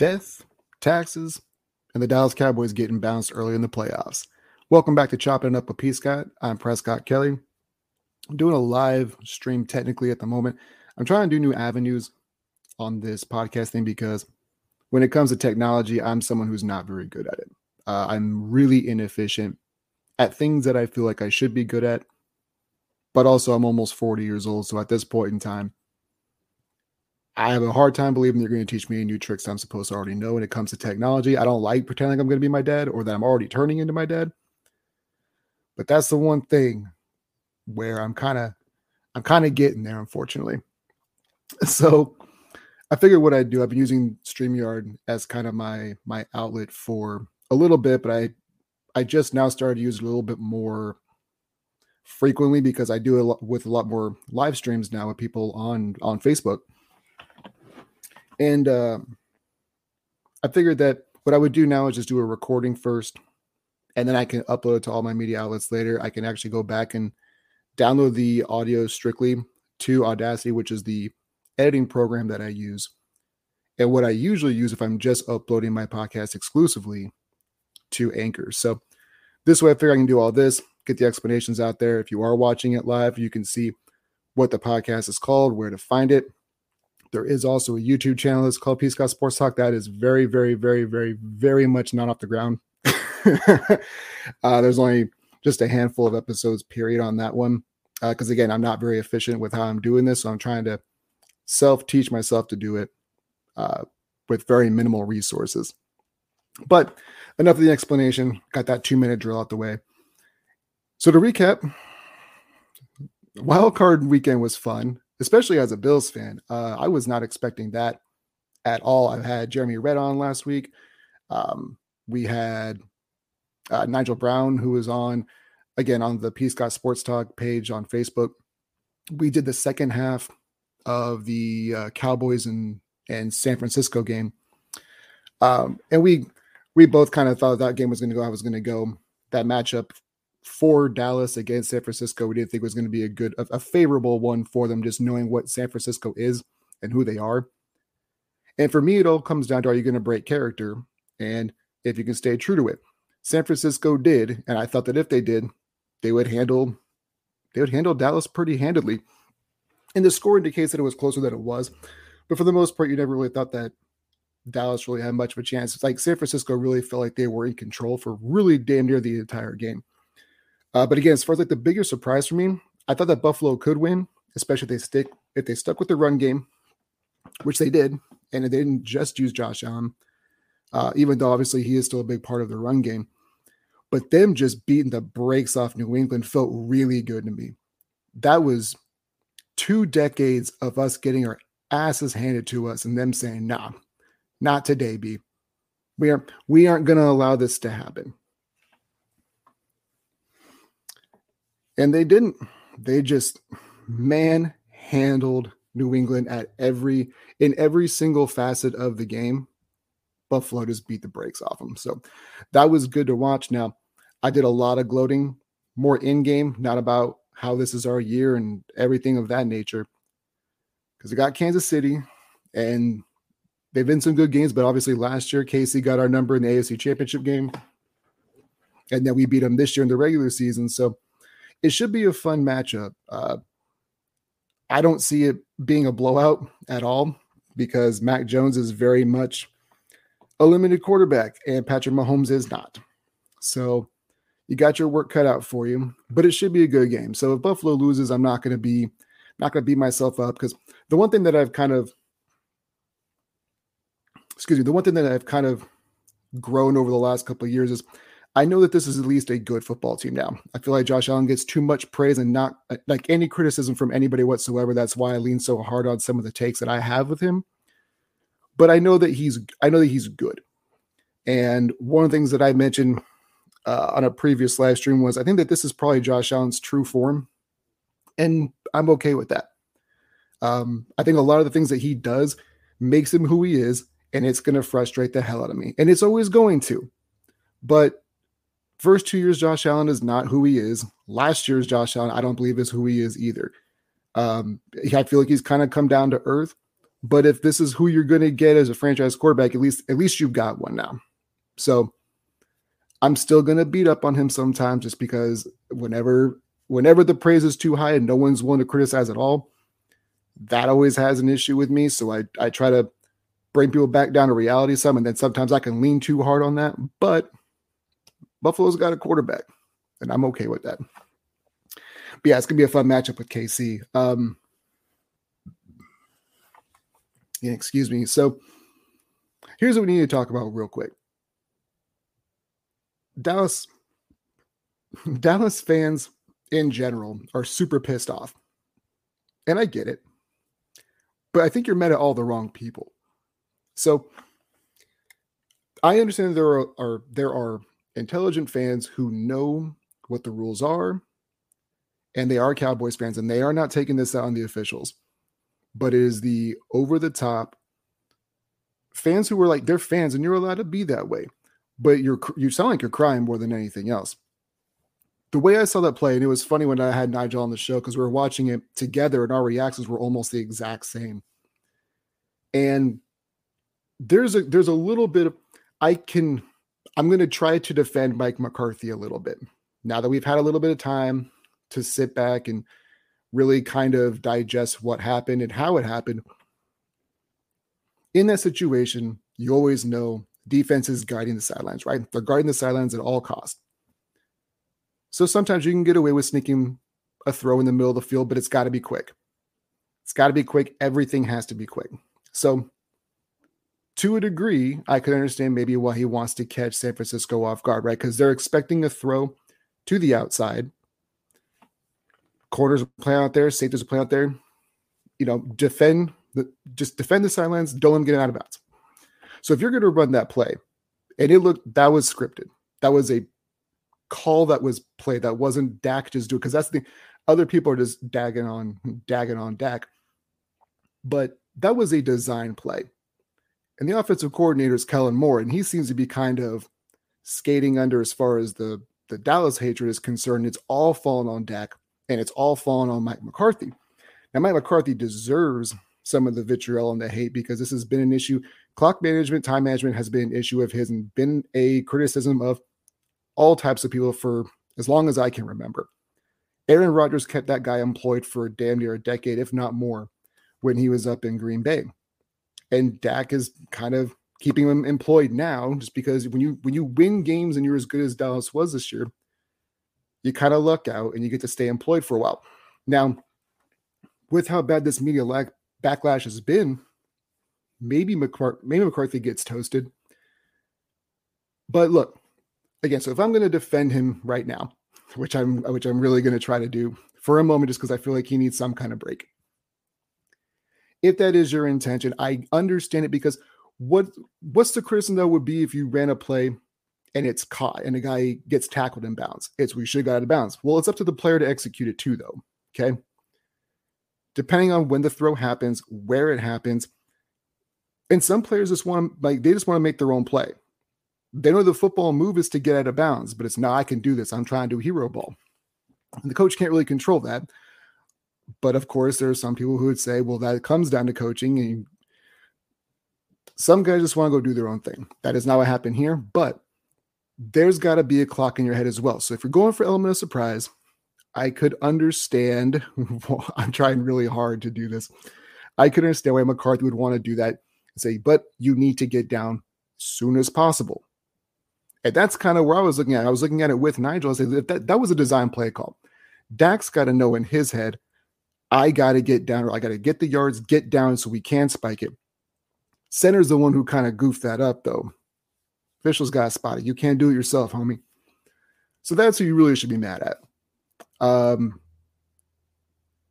death, taxes, and the Dallas Cowboys getting bounced early in the playoffs. Welcome back to Chopping Up with P. Scott. I'm Prescott Kelly. I'm doing a live stream technically at the moment. I'm trying to do new avenues on this podcast thing because when it comes to technology, I'm someone who's not very good at it. Uh, I'm really inefficient at things that I feel like I should be good at, but also I'm almost 40 years old. So at this point in time, I have a hard time believing they're going to teach me new tricks I'm supposed to already know when it comes to technology. I don't like pretending I'm going to be my dad or that I'm already turning into my dad. But that's the one thing where I'm kind of I'm kind of getting there, unfortunately. So I figured what I'd do. I've been using StreamYard as kind of my my outlet for a little bit, but I I just now started to use it a little bit more frequently because I do lot with a lot more live streams now with people on on Facebook. And uh, I figured that what I would do now is just do a recording first, and then I can upload it to all my media outlets later. I can actually go back and download the audio strictly to Audacity, which is the editing program that I use. And what I usually use if I'm just uploading my podcast exclusively to Anchor. So this way I figure I can do all this, get the explanations out there. If you are watching it live, you can see what the podcast is called, where to find it. There is also a YouTube channel that's called P. Scott Sports Talk. That is very, very, very, very, very much not off the ground. uh, there's only just a handful of episodes, period, on that one. Because uh, again, I'm not very efficient with how I'm doing this. So I'm trying to self teach myself to do it uh, with very minimal resources. But enough of the explanation. Got that two minute drill out the way. So to recap, wild card weekend was fun, especially as a Bills fan. Uh, I was not expecting that at all. I had Jeremy Red on last week. Um, we had uh, Nigel Brown, who was on again on the P. Sports Talk page on Facebook. We did the second half of the uh, Cowboys and and San Francisco game, um, and we we both kind of thought that game was going to go. I was going to go that matchup for Dallas against San Francisco. We didn't think was going to be a good, a, a favorable one for them, just knowing what San Francisco is and who they are. And for me, it all comes down to are you going to break character and if you can stay true to it. San Francisco did, and I thought that if they did, they would handle they would handle Dallas pretty handedly. And the score indicates that it was closer than it was. But for the most part, you never really thought that Dallas really had much of a chance. It's like San Francisco really felt like they were in control for really damn near the entire game. Uh, but again, as far as like the bigger surprise for me, I thought that Buffalo could win, especially if they stick if they stuck with the run game, which they did, and they didn't just use Josh Allen, uh, even though obviously he is still a big part of the run game. But them just beating the brakes off New England felt really good to me. That was two decades of us getting our asses handed to us and them saying, nah, not today, B. We are we aren't going to allow this to happen. And they didn't. They just man handled New England at every in every single facet of the game. Buffalo just beat the brakes off them. So that was good to watch. Now, I did a lot of gloating, more in game, not about how this is our year and everything of that nature. Because we got Kansas City and they've been some good games, but obviously last year KC got our number in the AFC Championship game, and then we beat them this year in the regular season. So it should be a fun matchup. Uh, I don't see it being a blowout at all because Mac Jones is very much a limited quarterback, and Patrick Mahomes is not. So you got your work cut out for you, but it should be a good game. So if Buffalo loses, I'm not going to be not going to beat myself up because the one thing that I've kind of excuse me, the one thing that I've kind of grown over the last couple of years is I know that this is at least a good football team now. I feel like Josh Allen gets too much praise and not like any criticism from anybody whatsoever. That's why I lean so hard on some of the takes that I have with him. But I know that he's I know that he's good. And one of the things that I mentioned uh, on a previous live stream was I think that this is probably Josh Allen's true form, and I'm okay with that. Um, I think a lot of the things that he does makes him who he is, and it's going to frustrate the hell out of me. And it's always going to. But first two years, Josh Allen is not who he is. Last year's Josh Allen, I don't believe is who he is either. Um, I feel like he's kind of come down to earth. But if this is who you're going to get as a franchise quarterback, at least at least you've got one now. So I'm still going to beat up on him sometimes just because whenever whenever the praise is too high and no one's willing to criticize at all, that always has an issue with me. So I I try to bring people back down to reality some, and then sometimes I can lean too hard on that. But Buffalo's got a quarterback, and I'm okay with that. But yeah, it's gonna be a fun matchup with KC. Um, yeah, excuse me. So here's what we need to talk about real quick. Dallas Dallas fans in general are super pissed off. And I get it. But I think you're met at all the wrong people. So I understand there are, are there are intelligent fans who know what the rules are and they are Cowboys fans and they are not taking this out on the officials but it is the over the top fans who were like they're fans and you're allowed to be that way but you're you sound like you're crying more than anything else. The way i saw that play and it was funny when i had nigel on the show because we were watching it together and our reactions were almost the exact same. And there's a there's a little bit of i can i'm going to try to defend mike mccarthy a little bit now that we've had a little bit of time to sit back and really kind of digest what happened and how it happened. In that situation, you always know defense is guiding the sidelines, right? They're guarding the sidelines at all costs. So sometimes you can get away with sneaking a throw in the middle of the field, but it's got to be quick. It's got to be quick. Everything has to be quick. So, to a degree, I could understand maybe why he wants to catch San Francisco off guard, right? Because they're expecting a throw to the outside corners play out there, safeties play out there. You know, defend the just defend the sidelines. Don't let them get out of bounds. So if you're going to run that play, and it looked that was scripted, that was a call that was played. That wasn't Dak just do because that's the other people are just dagging on dagging on Dak. But that was a design play. And the offensive coordinator is Kellen Moore, and he seems to be kind of skating under as far as the the Dallas hatred is concerned. It's all fallen on Dak and it's all fallen on Mike McCarthy. Now, Mike McCarthy deserves some of the vitriol and the hate because this has been an issue. Clock management, time management has been an issue of his and been a criticism of all types of people for as long as I can remember. Aaron Rodgers kept that guy employed for damn near a decade, if not more, when he was up in Green Bay. And Dak is kind of keeping him employed now, just because when you when you win games and you're as good as Dallas was this year, you kind of luck out and you get to stay employed for a while. Now, with how bad this media lag- backlash has been, maybe, McCart- maybe McCarthy gets toasted. But look, again, so if I'm going to defend him right now, which I'm which I'm really going to try to do for a moment, just because I feel like he needs some kind of break. If that is your intention, I understand it because what what's the criticism that would be if you ran a play and it's caught and a guy gets tackled in bounds. It's we should have got out of bounds. Well, it's up to the player to execute it too, though. Okay. Depending on when the throw happens, where it happens. And some players just want to like they just want to make their own play. They know the football move is to get out of bounds, but it's now I can do this. I'm trying to do hero ball. And the coach can't really control that. But of course, there are some people who would say, well, that comes down to coaching. And some guys just want to go do their own thing. That is not what happened here. But there's got to be a clock in your head as well. So if you're going for element of surprise, I could understand. I'm trying really hard to do this. I could understand why McCarthy would want to do that and say, but you need to get down soon as possible. And that's kind of where I was looking at. I was looking at it with Nigel. I said that that was a design play call. Dak's got to know in his head, I got to get down, or I got to get the yards, get down so we can spike it. Center's the one who kind of goofed that up, though. Officials got spotted. You can't do it yourself, homie. So that's who you really should be mad at. Um,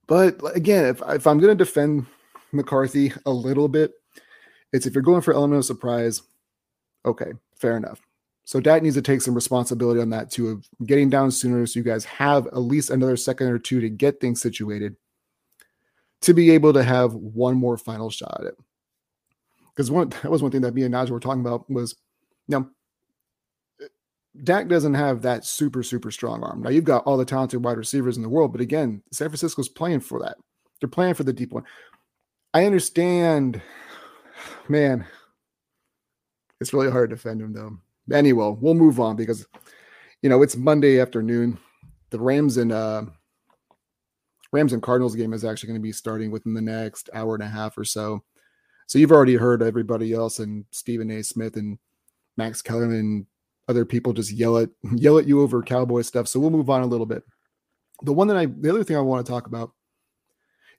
but again, if, if I'm going to defend McCarthy a little bit, it's if you're going for element of surprise, okay, fair enough. So Dak needs to take some responsibility on that too, of getting down sooner so you guys have at least another second or two to get things situated to be able to have one more final shot at it. Because one that was one thing that me and Najee were talking about was – now, Dak doesn't have that super, super strong arm. Now, you've got all the talented wide receivers in the world, but again, San Francisco's playing for that. They're playing for the deep one. I understand, man. It's really hard to defend him though. Anyway, we'll move on because you know it's Monday afternoon. The Rams and uh Rams and Cardinals game is actually going to be starting within the next hour and a half or so. So you've already heard everybody else and Stephen A. Smith and Max Kellerman and other people just yell at yell at you over cowboy stuff. So we'll move on a little bit. The one that I the other thing I want to talk about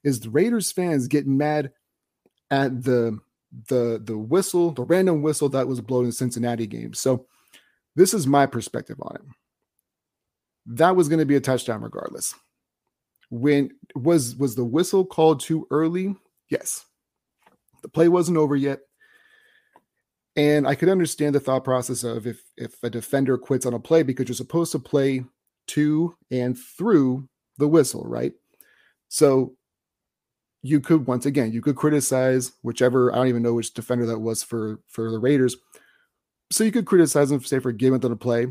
is the Raiders fans getting mad at the the the whistle, the random whistle that was blown in Cincinnati game. So this is my perspective on it. That was going to be a touchdown regardless. When was was the whistle called too early? Yes. The play wasn't over yet. And I could understand the thought process of if if a defender quits on a play because you're supposed to play to and through the whistle, right? So you could once again you could criticize whichever I don't even know which defender that was for for the Raiders. So you could criticize them say for giving them a play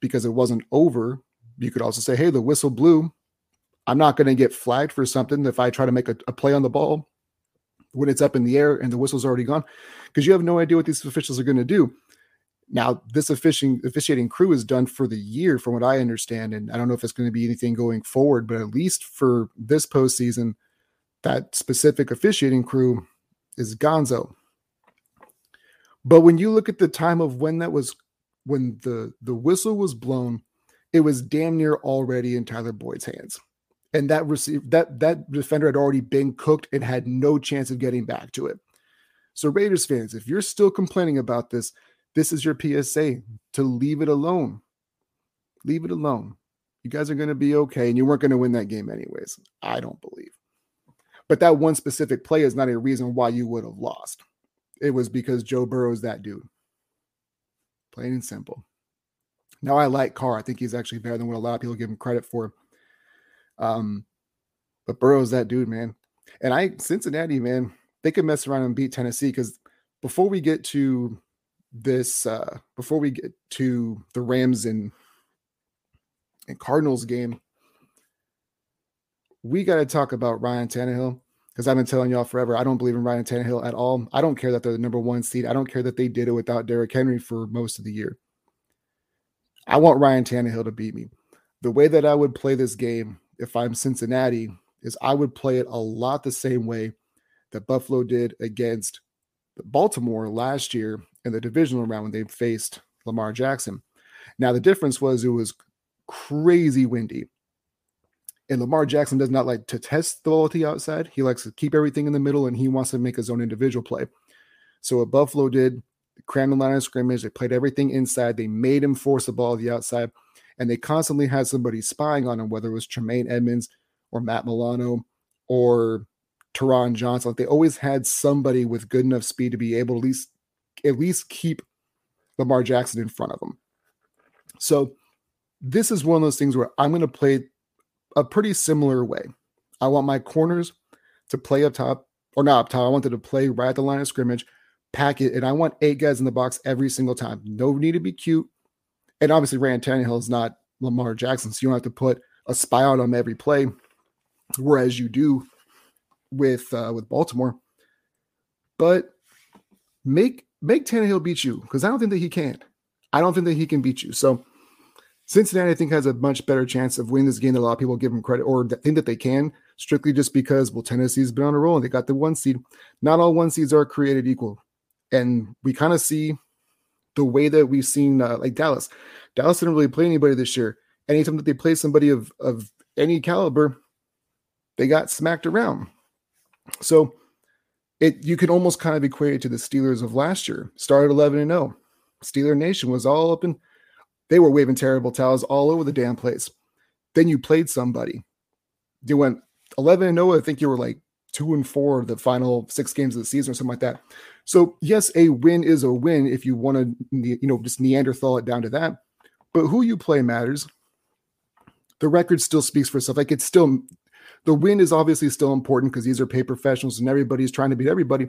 because it wasn't over. You could also say, hey, the whistle blew. I'm not going to get flagged for something if I try to make a, a play on the ball when it's up in the air and the whistle's already gone because you have no idea what these officials are going to do. Now, this officiating officiating crew is done for the year, from what I understand, and I don't know if it's going to be anything going forward, but at least for this postseason, that specific officiating crew is Gonzo. But when you look at the time of when that was, when the the whistle was blown, it was damn near already in Tyler Boyd's hands, and that receive that that defender had already been cooked and had no chance of getting back to it. So Raiders fans, if you're still complaining about this, this is your PSA to leave it alone. Leave it alone. You guys are going to be okay, and you weren't going to win that game anyways. I don't believe. But that one specific play is not a reason why you would have lost. It was because Joe Burrow is that dude. Plain and simple. Now I like Carr. I think he's actually better than what a lot of people give him credit for. Um, but Burrow's that dude, man. And I Cincinnati, man, they could mess around and beat Tennessee because before we get to this, uh, before we get to the Rams and and Cardinals game, we got to talk about Ryan Tannehill because I've been telling y'all forever. I don't believe in Ryan Tannehill at all. I don't care that they're the number one seed. I don't care that they did it without Derrick Henry for most of the year. I want Ryan Tannehill to beat me. The way that I would play this game if I'm Cincinnati is I would play it a lot the same way that Buffalo did against Baltimore last year in the divisional round when they faced Lamar Jackson. Now the difference was it was crazy windy. And Lamar Jackson does not like to test the quality outside. He likes to keep everything in the middle and he wants to make his own individual play. So what Buffalo did, crammed the line of scrimmage, they played everything inside. They made him force the ball to the outside. And they constantly had somebody spying on him, whether it was Tremaine Edmunds or Matt Milano or Taron Johnson. They always had somebody with good enough speed to be able to at least at least keep Lamar Jackson in front of them. So this is one of those things where I'm going to play a pretty similar way. I want my corners to play up top, or not up top. I want them to play right at the line of scrimmage, pack it, and I want eight guys in the box every single time. No need to be cute. And obviously, Ryan Tannehill is not Lamar Jackson, so you don't have to put a spy on him every play, whereas you do with uh, with Baltimore. But make make Tannehill beat you because I don't think that he can. I don't think that he can beat you. So Cincinnati, I think, has a much better chance of winning this game than a lot of people give them credit or think that they can, strictly just because, well, Tennessee's been on a roll and they got the one seed. Not all one seeds are created equal. And we kind of see the way that we've seen, uh, like Dallas. Dallas didn't really play anybody this year. Anytime that they play somebody of, of any caliber, they got smacked around. So it you can almost kind of equate it to the Steelers of last year. Started 11 and 0. Steeler Nation was all up in they were waving terrible towels all over the damn place. Then you played somebody. You went 11 and 0. I think you were like two and four the final six games of the season or something like that. So yes, a win is a win if you want to, you know, just Neanderthal it down to that. But who you play matters. The record still speaks for itself. Like it's still the win is obviously still important because these are pay professionals and everybody's trying to beat everybody.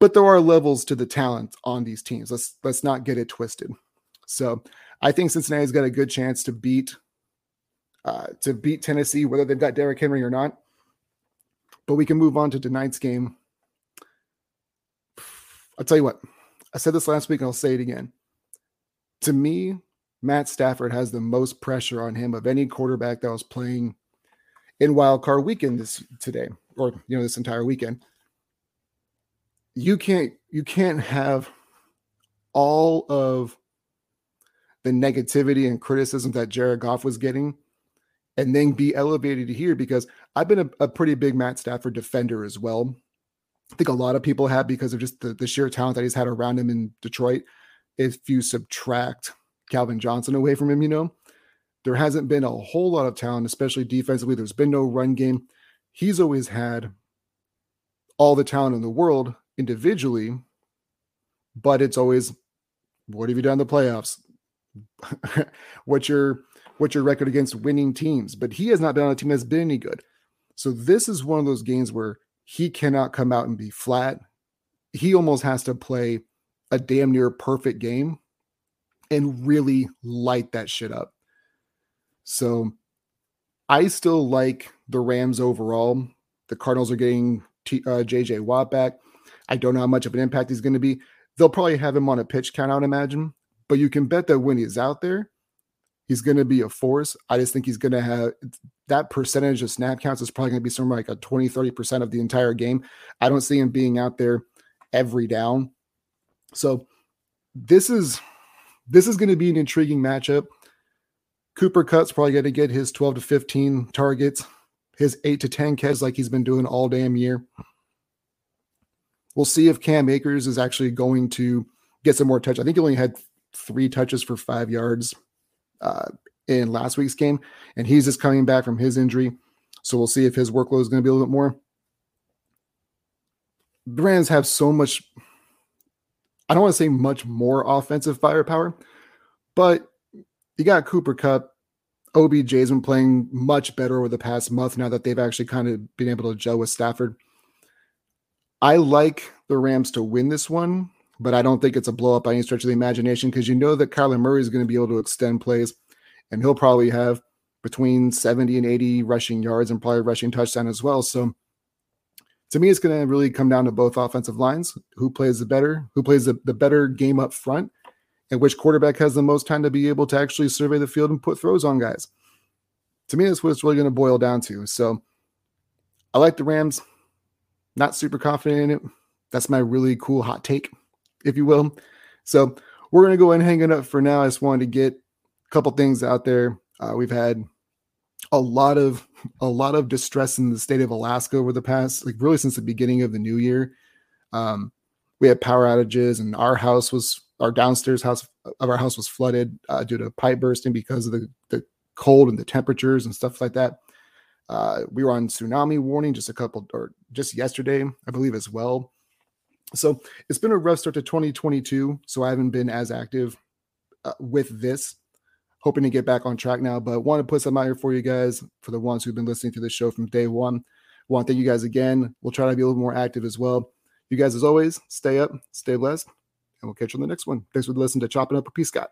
But there are levels to the talent on these teams. Let's let's not get it twisted. So I think Cincinnati's got a good chance to beat uh, to beat Tennessee, whether they've got Derrick Henry or not. But we can move on to tonight's game. I'll tell you what, I said this last week and I'll say it again. To me, Matt Stafford has the most pressure on him of any quarterback that was playing in wild card weekend this today or you know this entire weekend. You can't you can't have all of the negativity and criticism that Jared Goff was getting and then be elevated here because I've been a, a, pretty big Matt Stafford defender as well. I think a lot of people have because of just the, the sheer talent that he's had around him in Detroit. If you subtract Calvin Johnson away from him, you know, there hasn't been a whole lot of talent, especially defensively. There's been no run game. He's always had all the talent in the world individually, but it's always what have you done in the playoffs? what's your what's your record against winning teams? But he has not been on a team that's been any good. So this is one of those games where he cannot come out and be flat. He almost has to play a damn near perfect game and really light that shit up. So I still like the Rams overall. The Cardinals are getting T, uh, JJ Watt back. I don't know how much of an impact he's going to be. They'll probably have him on a pitch count, I would imagine. But you can bet that when he's out there, he's going to be a force. I just think he's going to have that percentage of snap counts is probably going to be somewhere like a 20, 30% of the entire game. I don't see him being out there every down. So this is this is going to be an intriguing matchup. Cooper Kupp's probably going to get his 12 to 15 targets, his 8 to 10 catches like he's been doing all damn year. We'll see if Cam Akers is actually going to get some more touch. I think he only had three touches for five yards uh, in last week's game, and he's just coming back from his injury. So we'll see if his workload is going to be a little bit more. The Rams have so much, I don't want to say much more offensive firepower, but you got Cooper Kupp. OBJ's been playing much better over the past month now that they've actually kind of been able to gel with Stafford. I like the Rams to win this one but I don't think it's a blow up by any stretch of the imagination because you know that Kyler Murray is going to be able to extend plays and he'll probably have between 70 and 80 rushing yards and probably a rushing touchdown as well. So to me, it's going to really come down to both offensive lines who plays the better, who plays the, the better game up front, and which quarterback has the most time to be able to actually survey the field and put throws on guys. To me, that's what it's really going to boil down to. So I like the Rams, not super confident in it. That's my really cool hot take if you will. So we're going to go and hang it up for now. I just wanted to get a couple things out there. Uh, we've had a lot of a lot of distress in the state of Alaska over the past, like really since the beginning of the new year. Um, we had power outages, and our house was our downstairs house of our house was flooded uh, due to pipe bursting because of the the cold and the temperatures and stuff like that. Uh, we were on tsunami warning just a couple or just yesterday, I believe, as well. So it's been a rough start to 2022. So I haven't been as active uh, with this. Hoping to get back on track now, but want to put some out here for you guys for the ones who've been listening to the show from day one. Want to thank you guys again. We'll try to be a little more active as well. You guys, as always, stay up, stay blessed, and we'll catch you on the next one. Thanks for listening to Chopping Up with P. Scott.